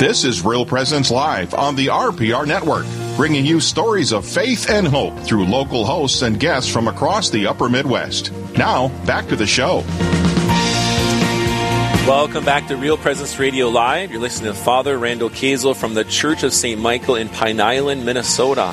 This is Real Presence Live on the RPR Network, bringing you stories of faith and hope through local hosts and guests from across the upper Midwest. Now, back to the show. Welcome back to Real Presence Radio Live. You're listening to Father Randall Kazel from the Church of St. Michael in Pine Island, Minnesota.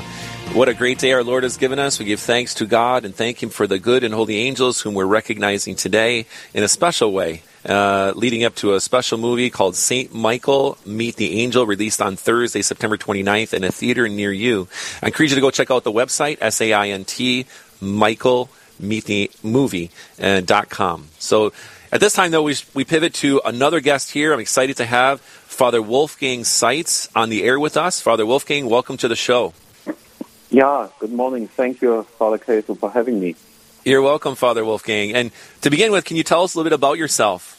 What a great day our Lord has given us. We give thanks to God and thank Him for the good and holy angels whom we're recognizing today in a special way. Uh, leading up to a special movie called St. Michael Meet the Angel, released on Thursday, September 29th in a theater near you. I encourage you to go check out the website, S-A-I-N-T, Michael Meet the Movie, uh, dot com. So at this time, though, we, we pivot to another guest here. I'm excited to have Father Wolfgang Seitz on the air with us. Father Wolfgang, welcome to the show. Yeah, good morning. Thank you, Father Kazel, for having me. You're welcome, Father Wolfgang. And to begin with, can you tell us a little bit about yourself?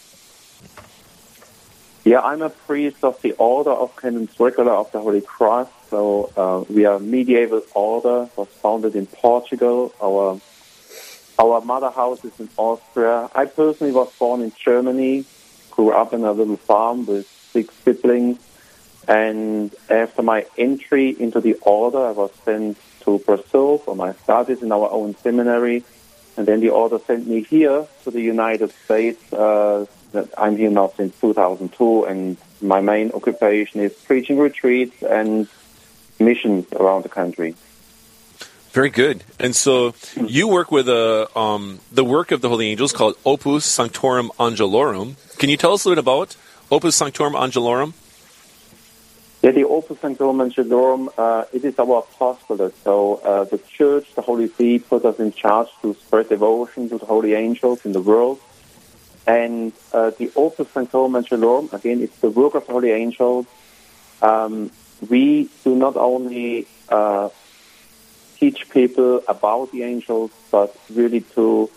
Yeah, I'm a priest of the Order of Canons Regular of the Holy Cross. So uh, we are a medieval order, was founded in Portugal. Our our mother house is in Austria. I personally was born in Germany, grew up in a little farm with six siblings. And after my entry into the order, I was sent to Brazil for my studies in our own seminary. And then the order sent me here to the United States. Uh, I'm here now since 2002, and my main occupation is preaching retreats and missions around the country. Very good. And so you work with a, um, the work of the Holy Angels called Opus Sanctorum Angelorum. Can you tell us a little bit about Opus Sanctorum Angelorum? Yeah, the Opus Sanctorum Angelorum, uh, it is our apostolate. So uh, the Church, the Holy See, put us in charge to spread devotion to the Holy Angels in the world. And uh, the Opus Sanctorum Angelorum, again, it's the work of the Holy Angels. Um, we do not only uh, teach people about the angels, but really to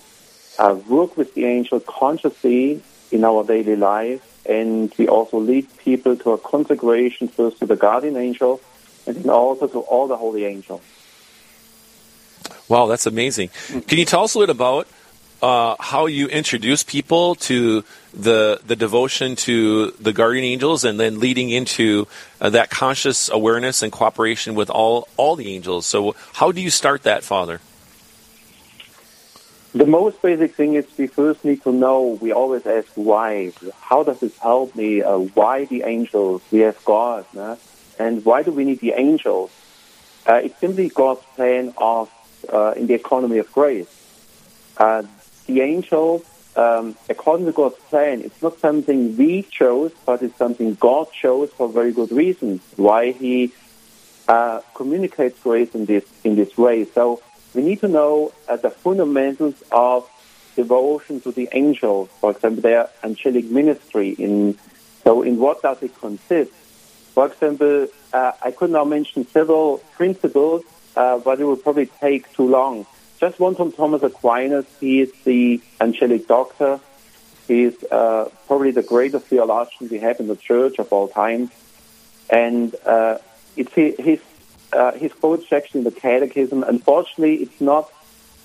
uh, work with the angel consciously in our daily life. And we also lead people to a consecration first to the guardian angel and then also to all the holy angels. Wow, that's amazing. Can you tell us a little bit about uh, how you introduce people to the the devotion to the guardian angels, and then leading into uh, that conscious awareness and cooperation with all all the angels. So, how do you start that, Father? The most basic thing is we first need to know. We always ask why. How does this help me? Uh, why the angels? We have God, and why do we need the angels? Uh, it's simply God's plan of uh, in the economy of grace. Uh, the angels, um, according to God's plan, it's not something we chose, but it's something God chose for very good reasons. Why He uh, communicates grace in this in this way. So we need to know uh, the fundamentals of devotion to the angels. For example, their angelic ministry. In so, in what does it consist? For example, uh, I could now mention several principles, uh, but it would probably take too long. Just one from Thomas Aquinas. He is the angelic doctor. He is uh, probably the greatest theologian we have in the church of all time. And uh, it's his, uh, his quote section in the Catechism. Unfortunately, it's not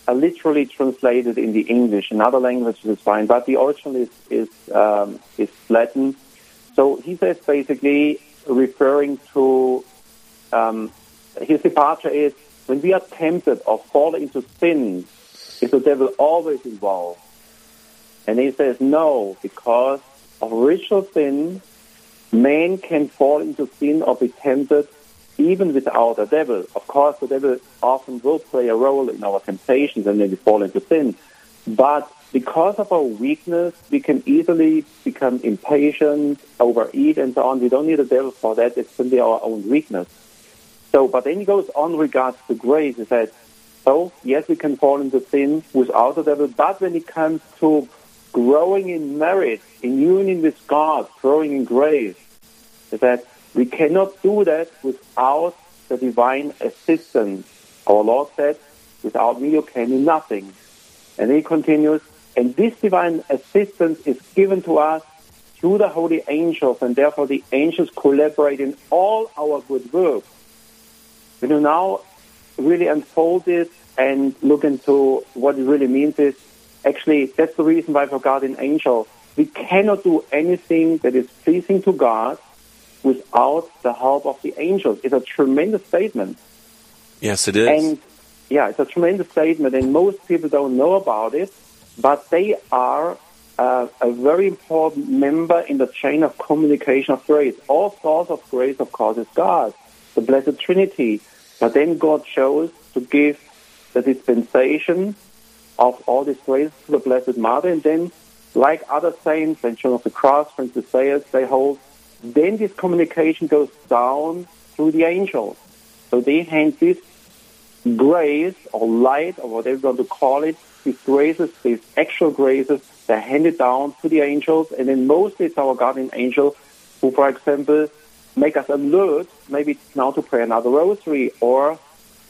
uh, literally translated in the English. In other languages, it's fine, but the original is is, um, is Latin. So he says basically, referring to um, his departure is when we are tempted or fall into sin, is the devil always involved? And he says no, because of original sin, man can fall into sin or be tempted even without a devil. Of course, the devil often will play a role in our temptations and then we fall into sin. But because of our weakness, we can easily become impatient, overeat, and so on. We don't need a devil for that. It's simply our own weakness. So, but then he goes on regards to grace. He says, so yes, we can fall into sin without the devil, but when it comes to growing in merit, in union with God, growing in grace, he said, we cannot do that without the divine assistance. Our Lord said, without me you can do nothing. And he continues, and this divine assistance is given to us through the holy angels, and therefore the angels collaborate in all our good works. When you now really unfold it and look into what it really means is actually that's the reason why for guardian angel we cannot do anything that is pleasing to God without the help of the angels. It's a tremendous statement. Yes, it is. And yeah, it's a tremendous statement, and most people don't know about it, but they are uh, a very important member in the chain of communication of grace. All source of grace, of course, is God, the Blessed Trinity. But then God chose to give the dispensation of all this grace to the Blessed Mother, and then, like other saints, and John of the Cross, Francis Sales, they hold, then this communication goes down through the angels. So they hand this grace or light or whatever you want to call it, these graces, these actual graces, they're handed down to the angels, and then mostly it's our guardian angel who, for example, make us alert, maybe now to pray another rosary or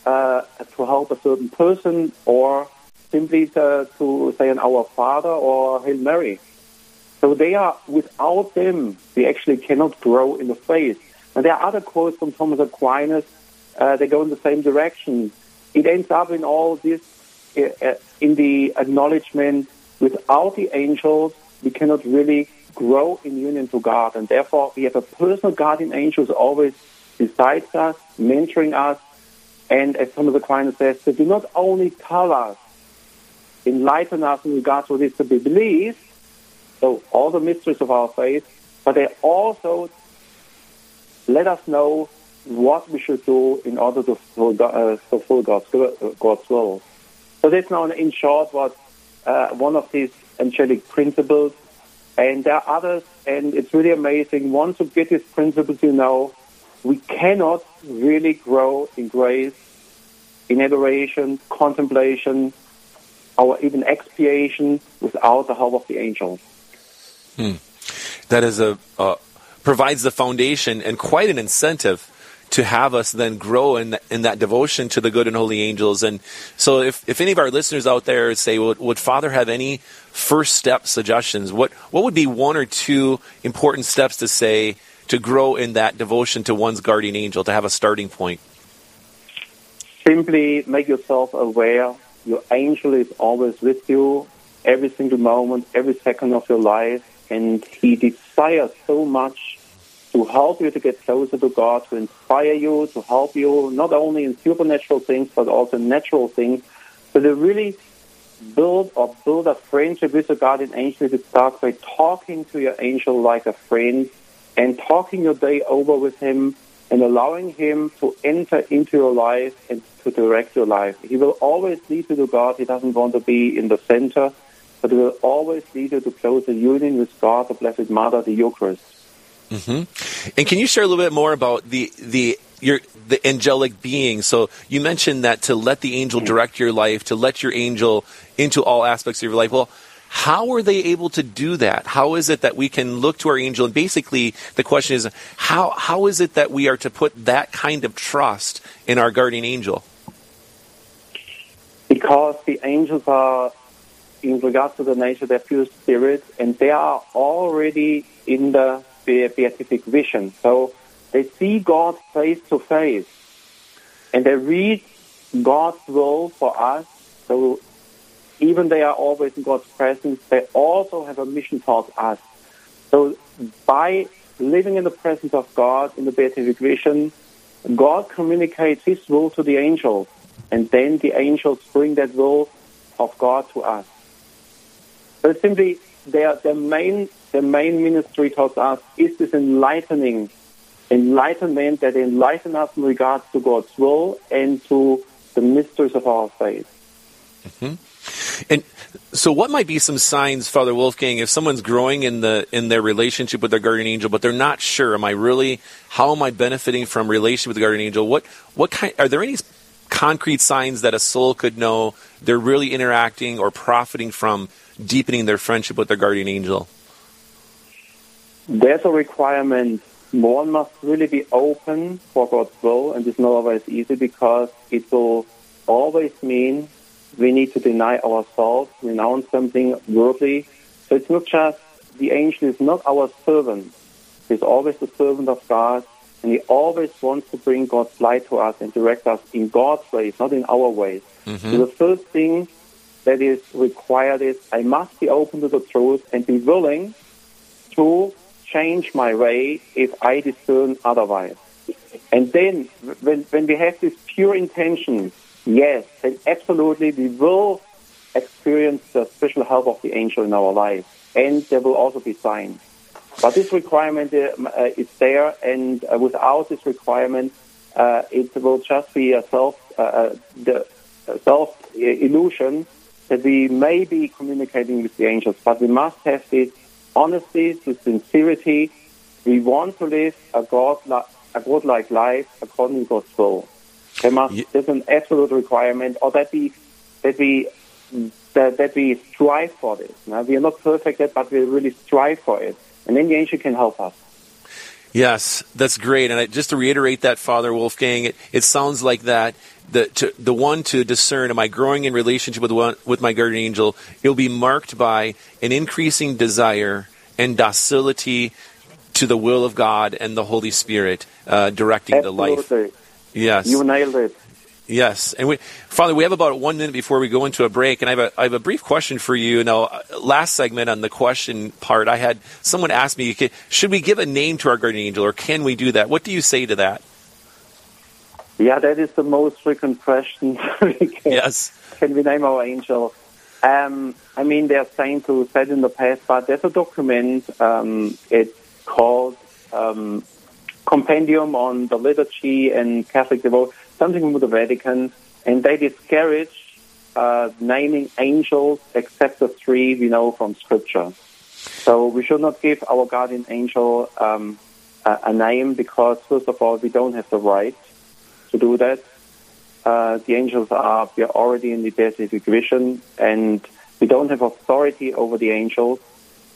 uh, to help a certain person or simply to, to say an Our Father or Hail Mary. So they are, without them, we actually cannot grow in the faith. And there are other quotes from Thomas Aquinas, uh, they go in the same direction. It ends up in all this, uh, in the acknowledgement, without the angels, we cannot really grow in union to God. And therefore, we have a personal guardian angel who's always beside us, mentoring us. And as Thomas Aquinas says, they do not only tell us, enlighten us in regards to what is to be believed, so all the mysteries of our faith, but they also let us know what we should do in order to fulfill, God's, God's will. So that's now in short what uh, one of these angelic principles. And there are others, and it's really amazing. Once you get these principles, you know, we cannot really grow in grace, in adoration, contemplation, or even expiation without the help of the angels. Hmm. That is a uh, provides the foundation and quite an incentive to have us then grow in, in that devotion to the good and holy angels. And so, if, if any of our listeners out there say, would, would Father have any first step suggestions? What, what would be one or two important steps to say to grow in that devotion to one's guardian angel, to have a starting point? Simply make yourself aware your angel is always with you every single moment, every second of your life, and he desires so much to help you to get closer to God, to inspire you, to help you not only in supernatural things but also natural things. So to really build or build a friendship with your guardian angel, it starts by talking to your angel like a friend and talking your day over with him and allowing him to enter into your life and to direct your life. He will always lead you to God. He doesn't want to be in the center, but he will always lead you to closer union with God, the Blessed Mother, the Eucharist. Mm-hmm. And can you share a little bit more about the the your the angelic being? So you mentioned that to let the angel direct your life, to let your angel into all aspects of your life. Well, how are they able to do that? How is it that we can look to our angel? And basically, the question is, how how is it that we are to put that kind of trust in our guardian angel? Because the angels are, in regards to the nature, they're pure spirits, and they are already in the beatific vision. So they see God face to face, and they read God's will for us. So even they are always in God's presence, they also have a mission towards us. So by living in the presence of God in the beatific vision, God communicates His will to the angels, and then the angels bring that will of God to us. So it's simply their, their main their main ministry towards us is this enlightening enlightenment that enlighten us in regards to God's will and to the mysteries of our faith. Mm-hmm. And so, what might be some signs, Father Wolfgang, if someone's growing in the in their relationship with their guardian angel, but they're not sure? Am I really? How am I benefiting from relationship with the guardian angel? What what kind? Are there any concrete signs that a soul could know they're really interacting or profiting from deepening their friendship with their guardian angel? There's a requirement. One must really be open for God's will, and it's not always easy because it will always mean we need to deny ourselves, renounce something worldly. So it's not just the angel is not our servant. He's always the servant of God, and he always wants to bring God's light to us and direct us in God's ways, not in our ways. Mm-hmm. So the first thing that is required is I must be open to the truth and be willing to change my way if I discern otherwise. And then, when, when we have this pure intention, yes, then absolutely we will experience the special help of the angel in our life. And there will also be signs. But this requirement uh, uh is there, and uh, without this requirement, uh, it will just be a self, the self illusion that we may be communicating with the angels, but we must have this honesty, this sincerity. We want to live a God a God-like life according to God's will. There must yeah. there's an absolute requirement, or that we that we that, that we strive for this. Now, we are not perfect yet, but we really strive for it, and then the angel can help us. Yes, that's great. And I, just to reiterate that, Father Wolfgang, it, it sounds like that the to, the one to discern am I growing in relationship with one, with my guardian angel? It'll be marked by an increasing desire and docility to the will of God and the Holy Spirit uh, directing Absolutely. the life. Yes, you nailed it. Yes, and we, Father, we have about one minute before we go into a break, and I have a, I have a brief question for you. Now, last segment on the question part, I had someone ask me, should we give a name to our guardian angel, or can we do that? What do you say to that? Yeah, that is the most frequent question. yes. Can we name our angel? Um, I mean, there's saints who said in the past, but there's a document. Um, it's called um, Compendium on the Liturgy and Catholic Devotion, something from the Vatican, and they discourage uh, naming angels except the three we know from Scripture. So we should not give our guardian angel um, a, a name because, first of all, we don't have the right to do that. Uh, the angels are we are already in the beatific vision, and we don't have authority over the angels.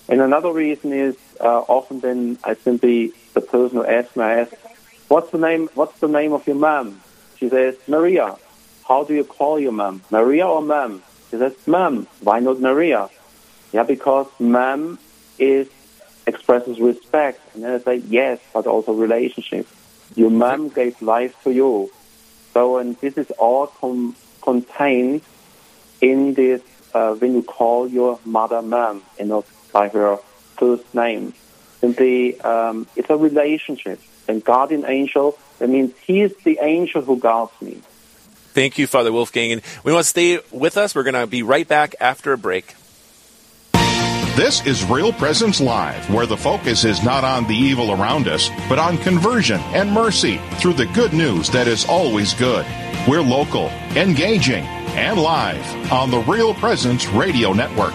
And another reason is uh, often then I simply the person who asks me, I ask, "What's the name? What's the name of your mom?" She says, "Maria." How do you call your mom? Maria or mom? She says, "Mom." Why not Maria? Yeah, because mom is expresses respect, and then I say, "Yes," but also relationship. Your mom gave life to you. So, and this is all com- contained in this uh, when you call your mother mom, you know, by her first name. Simply, um, it's a relationship. And guardian angel, that means he is the angel who guards me. Thank you, Father Wolfgang. And we want to stay with us. We're going to be right back after a break. This is Real Presence Live, where the focus is not on the evil around us, but on conversion and mercy through the good news that is always good. We're local, engaging, and live on the Real Presence Radio Network.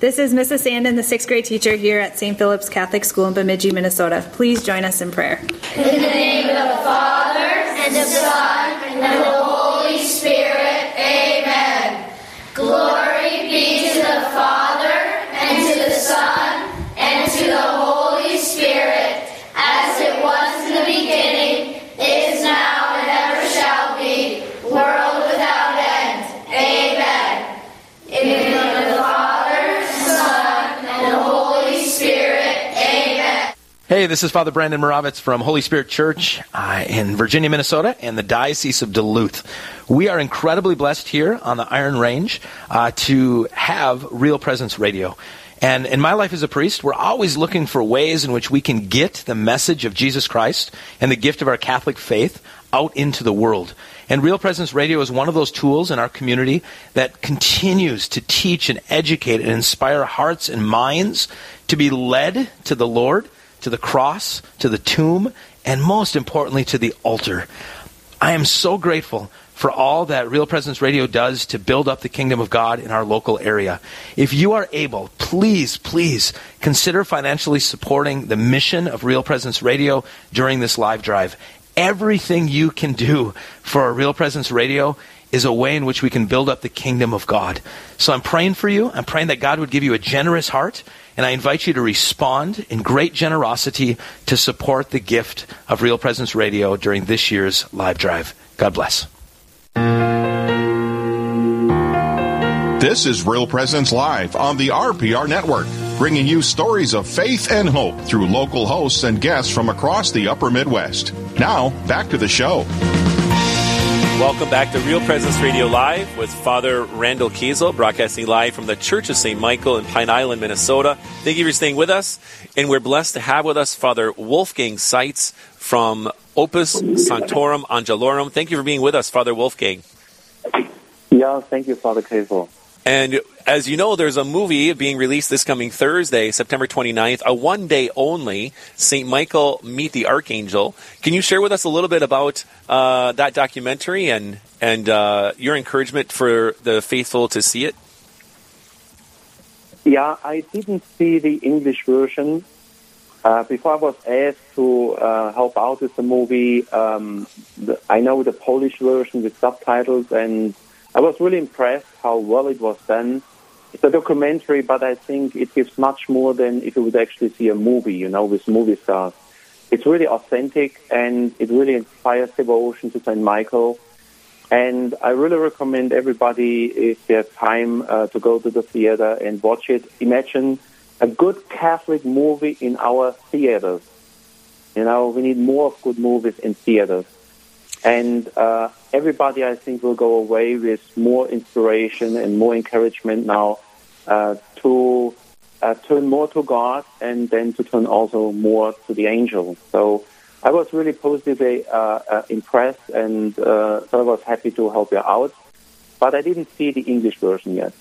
This is Mrs. Sandin, the sixth grade teacher here at St. Philip's Catholic School in Bemidji, Minnesota. Please join us in prayer. In the name of the Father, and the Son, and the Holy Spirit, amen. Glory Hey, this is Father Brandon Moravitz from Holy Spirit Church uh, in Virginia, Minnesota, and the Diocese of Duluth. We are incredibly blessed here on the Iron Range uh, to have Real Presence Radio. And in my life as a priest, we're always looking for ways in which we can get the message of Jesus Christ and the gift of our Catholic faith out into the world. And Real Presence Radio is one of those tools in our community that continues to teach and educate and inspire hearts and minds to be led to the Lord, to the cross, to the tomb, and most importantly, to the altar. I am so grateful for all that Real Presence Radio does to build up the kingdom of God in our local area. If you are able, please, please consider financially supporting the mission of Real Presence Radio during this live drive. Everything you can do for Real Presence Radio is a way in which we can build up the kingdom of God. So I'm praying for you. I'm praying that God would give you a generous heart and I invite you to respond in great generosity to support the gift of Real Presence Radio during this year's live drive. God bless. This is Real Presence Live on the RPR Network, bringing you stories of faith and hope through local hosts and guests from across the upper Midwest. Now, back to the show. Welcome back to Real Presence Radio Live with Father Randall Kiesel, broadcasting live from the Church of St. Michael in Pine Island, Minnesota. Thank you for staying with us. And we're blessed to have with us Father Wolfgang Seitz from Opus Sanctorum Angelorum. Thank you for being with us, Father Wolfgang. Yeah, thank you, Father Kiesel. And as you know, there's a movie being released this coming Thursday, September 29th, a one day only, St. Michael Meet the Archangel. Can you share with us a little bit about uh, that documentary and, and uh, your encouragement for the faithful to see it? Yeah, I didn't see the English version. Uh, before I was asked to uh, help out with the movie, um, the, I know the Polish version with subtitles, and I was really impressed how well it was done. It's a documentary, but I think it gives much more than if you would actually see a movie, you know, with movie stars. It's really authentic and it really inspires devotion to St. Michael. And I really recommend everybody, if they have time, uh, to go to the theater and watch it. Imagine a good Catholic movie in our theaters. You know, we need more good movies in theaters. And uh, everybody, I think, will go away with more inspiration and more encouragement now uh, to uh, turn more to God and then to turn also more to the angels. So I was really positively uh, uh, impressed and uh, so I was happy to help you out. But I didn't see the English version yet.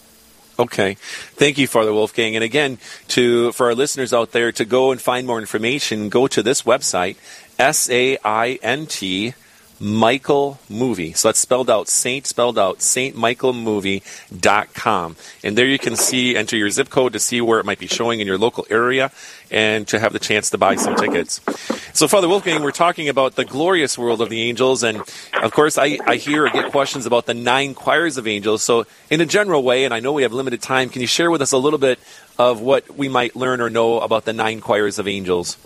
Okay. Thank you, Father Wolfgang. And again, to for our listeners out there to go and find more information, go to this website, S A I N T Michael Movie. So that's spelled out, Saint spelled out, Saint Michael saintmichaelmovie.com. And there you can see, enter your zip code to see where it might be showing in your local area and to have the chance to buy some tickets. So, Father Wolfgang, we're talking about the glorious world of the angels. And of course, I, I hear or get questions about the nine choirs of angels. So, in a general way, and I know we have limited time, can you share with us a little bit of what we might learn or know about the nine choirs of angels?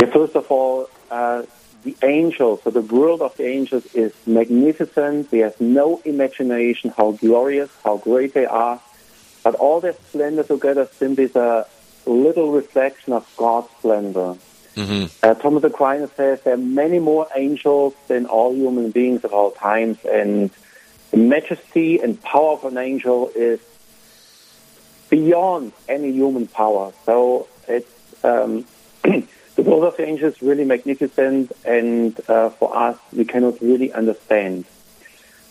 Yeah, first of all, uh, the angels, so the world of the angels is magnificent. We have no imagination how glorious, how great they are. But all their splendor together simply is a little reflection of God's splendor. Mm-hmm. Uh, Thomas Aquinas says there are many more angels than all human beings of all times, and the majesty and power of an angel is beyond any human power. So it's um, the world of angels is really magnificent, and uh, for us, we cannot really understand.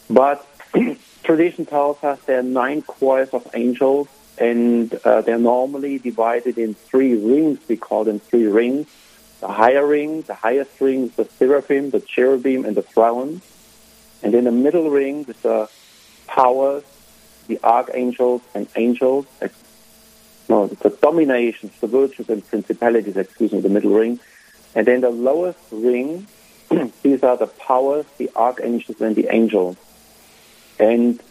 But tradition tells us there are nine choirs of angels, and uh, they're normally divided in three rings. We call them three rings. The higher ring, the highest ring the seraphim, the cherubim, and the throne. And in the middle ring is the powers, the archangels and angels, no, the dominations, the virtues and principalities, excuse me, the middle ring. And then the lowest ring, these are the powers, the archangels and the angels. And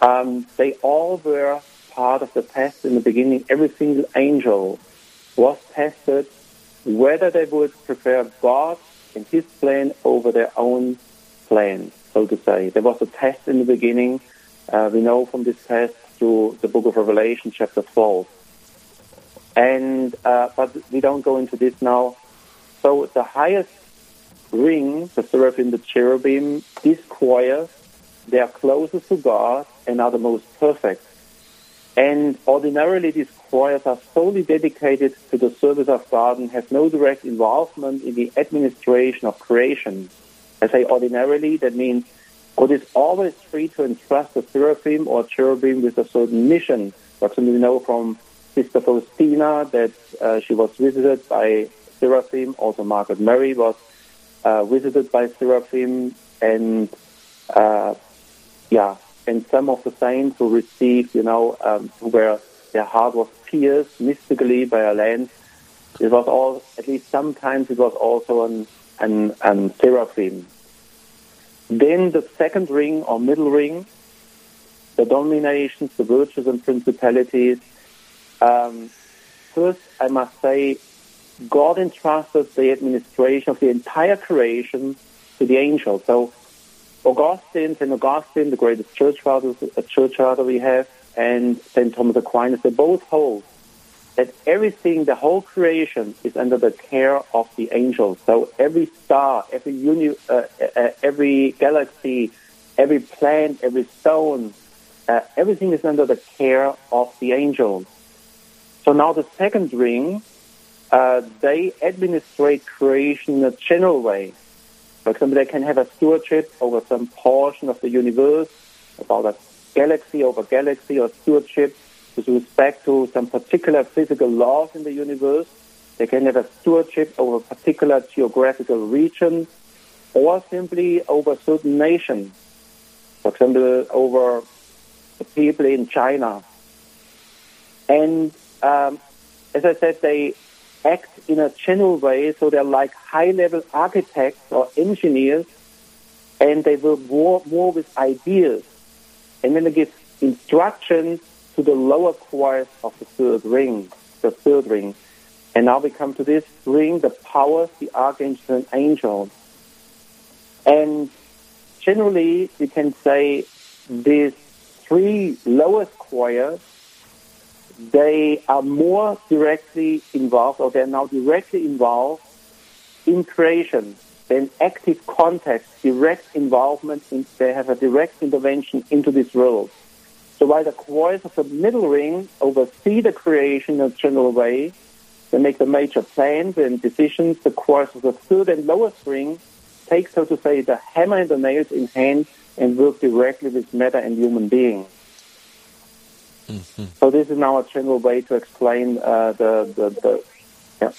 um, they all were part of the test in the beginning. Every single angel was tested whether they would prefer God and His plan over their own plan, so to say. There was a test in the beginning. Uh, we know from this test through the book of Revelation, chapter 12. And, uh, but we don't go into this now. So the highest ring, the seraphim, the cherubim, these choirs, they are closest to God and are the most perfect. And ordinarily, these choirs are solely dedicated to the service of God and have no direct involvement in the administration of creation. I say ordinarily, that means God is always free to entrust a seraphim or cherubim with a certain mission. But we know from Sister Faustina that uh, she was visited by seraphim. Also, Margaret Mary was uh, visited by seraphim, and uh, yeah, and some of the saints who received, you know, um, where their heart was pierced mystically by a lance. It was all, at least sometimes, it was also an an, an seraphim. Then the second ring or middle ring, the dominations, the virtues and principalities, um, first I must say God entrusted the administration of the entire creation to the angels. So Augustine, St. Augustine, the greatest church father, church father we have, and St. Thomas Aquinas, they both hold that everything, the whole creation, is under the care of the angels. So every star, every uni, uh, uh, every galaxy, every plant, every stone, uh, everything is under the care of the angels. So now the second ring, uh, they administrate creation in a general way. For example, they can have a stewardship over some portion of the universe, about a galaxy over galaxy, or stewardship with respect to some particular physical laws in the universe. They can have a stewardship over a particular geographical region, or simply over certain nations. For example, over the people in China. And um, as I said, they act in a general way, so they're like high-level architects or engineers, and they work more, more with ideas. And then they give instructions to the lower choirs of the third ring, the third ring. And now we come to this ring, the powers, the archangel and angels. And generally, we can say these three lowest choirs they are more directly involved, or they're now directly involved in creation. Then active contact, direct involvement, in, they have a direct intervention into this world. So while the choirs of the middle ring oversee the creation in a general way, they make the major plans and decisions, the choirs of the third and lowest ring take, so to say, the hammer and the nails in hand and work directly with matter and human beings. Mm-hmm. So this is now a general way to explain uh, the, the, the yeah.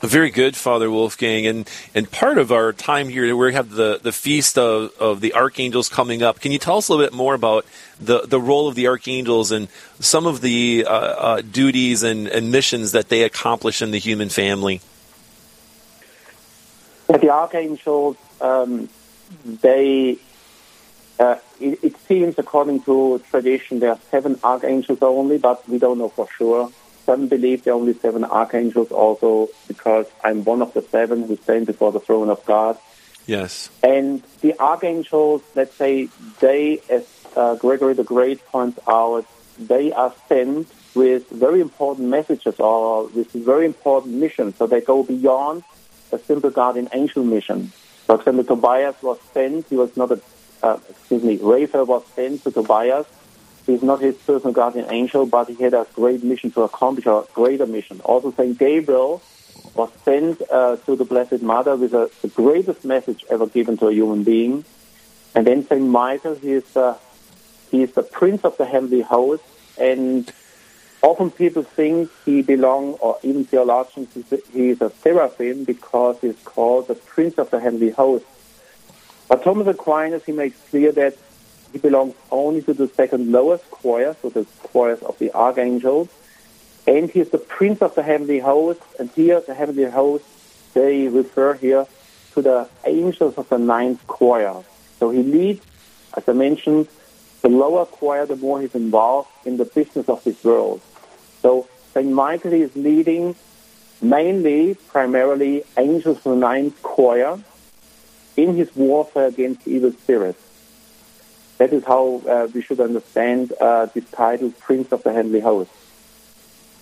Very good, Father Wolfgang. And and part of our time here, we have the, the feast of, of the archangels coming up. Can you tell us a little bit more about the, the role of the archangels and some of the uh, uh, duties and, and missions that they accomplish in the human family? The archangels, um, they uh, it, it, seems, according to tradition, there are seven archangels only, but we don't know for sure. Some believe there are only seven archangels also because I'm one of the seven who stand before the throne of God. Yes. And the archangels, let's say, they, as uh, Gregory the Great points out, they are sent with very important messages or with very important missions. So they go beyond a simple guardian angel mission. For example, Tobias was sent. He was not a uh, excuse me, Raphael was sent to Tobias. He's not his personal guardian angel, but he had a great mission to accomplish a greater mission. Also, Saint Gabriel was sent uh, to the Blessed Mother with a, the greatest message ever given to a human being. And then Saint Michael, he is the he is the prince of the heavenly host, and often people think he belongs, or even theologians, he is a seraphim because he's called the prince of the heavenly host. But Thomas Aquinas, he makes clear that he belongs only to the second lowest choir, so the choirs of the archangels, and he is the prince of the heavenly host. And here, the heavenly host, they refer here to the angels of the ninth choir. So he leads, as I mentioned, the lower choir, the more he's involved in the business of this world. So Saint Michael is leading mainly, primarily, angels of the ninth choir, in his warfare against evil spirits. That is how uh, we should understand uh, this title, Prince of the Heavenly Host.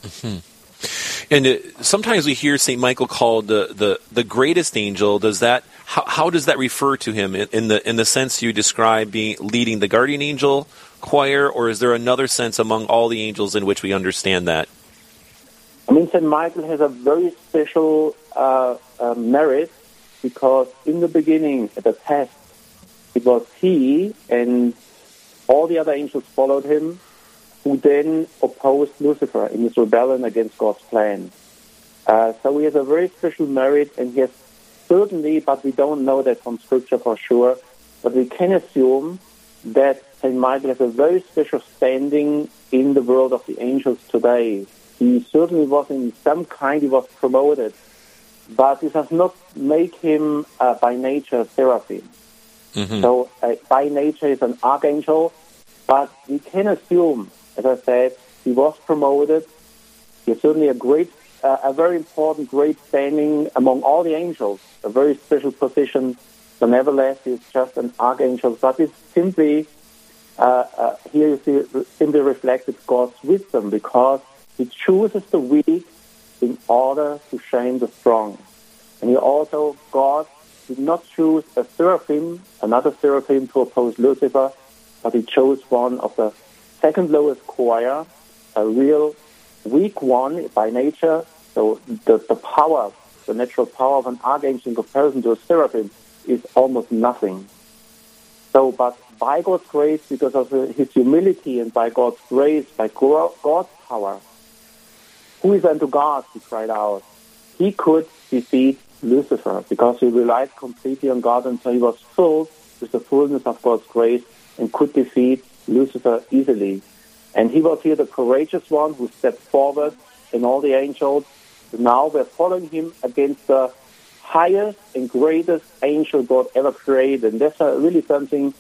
Mm-hmm. And uh, sometimes we hear Saint Michael called the, the, the greatest angel. Does that how, how does that refer to him in, in, the in the sense you describe being leading the guardian angel choir, or is there another sense among all the angels in which we understand that? I mean, Saint Michael has a very special uh, uh merit because in the beginning, at the test, it was he and all the other angels followed him who then opposed Lucifer in his rebellion against God's plan. Uh, so he has a very special merit, and he has certainly, but we don't know that from Scripture for sure, but we can assume that St. Michael has a very special standing in the world of the angels today. He certainly was in some kind, he was promoted but it does not make him uh, by nature seraphim. Mm-hmm. So uh, by nature he's an archangel, but we can assume, as I said, he was promoted. He's certainly a great, uh, a very important, great standing among all the angels, a very special position. But nevertheless, he's just an archangel. But it's simply, uh, uh, here you see, simply reflected God's wisdom because he chooses the weak in order to shame the strong. And he also, God did not choose a seraphim, another seraphim to oppose Lucifer, but he chose one of the second lowest choir, a real weak one by nature. So the, the power, the natural power of an archangel in comparison to a seraphim is almost nothing. So, but by God's grace, because of his humility and by God's grace, by God's power, who is unto God, he cried out, he could defeat Lucifer because he relied completely on God and so he was filled with the fullness of God's grace and could defeat Lucifer easily. And he was here the courageous one who stepped forward and all the angels now were following him against the highest and greatest angel God ever created. And that's really something,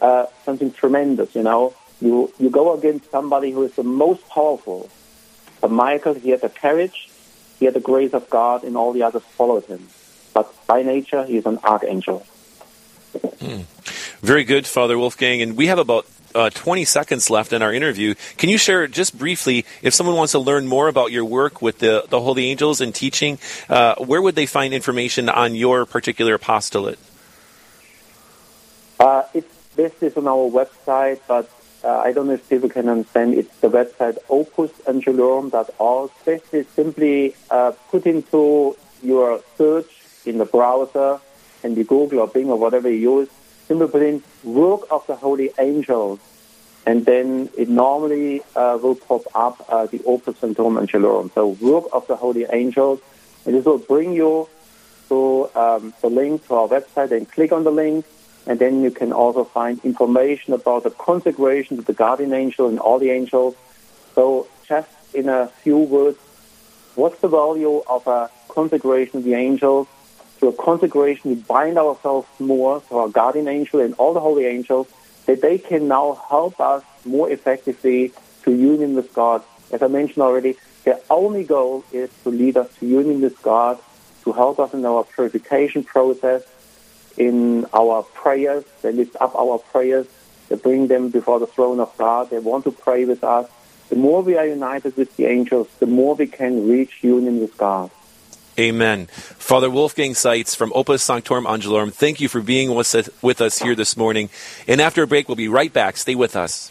uh, something tremendous, you know. You, you go against somebody who is the most powerful. But Michael, he had the courage, he had the grace of God, and all the others followed him. But by nature, he is an archangel. Hmm. Very good, Father Wolfgang. And we have about uh, 20 seconds left in our interview. Can you share just briefly, if someone wants to learn more about your work with the, the Holy Angels and teaching, uh, where would they find information on your particular apostolate? Uh, it's, this is on our website, but uh, I don't know if people can understand. It's the website opusangelorum.org. Is simply uh, put into your search in the browser and you Google or Bing or whatever you use. Simply put in work of the holy angels, and then it normally uh, will pop up uh, the Opus Sanctorum Angelorum. So work of the holy angels, and this will bring you to um, the link to our website. And click on the link, and then you can also find information about the consecration to the guardian angel and all the angels. So just in a few words, what's the value of a consecration of the angels? Through a consecration, we bind ourselves more to our guardian angel and all the holy angels, that they can now help us more effectively to union with God. As I mentioned already, their only goal is to lead us to union with God, to help us in our purification process, in our prayers. They lift up our prayers. They bring them before the throne of God. They want to pray with us. The more we are united with the angels, the more we can reach union with God. Amen. Father Wolfgang Seitz from Opus Sanctorum Angelorum, thank you for being with us here this morning. And after a break, we'll be right back. Stay with us.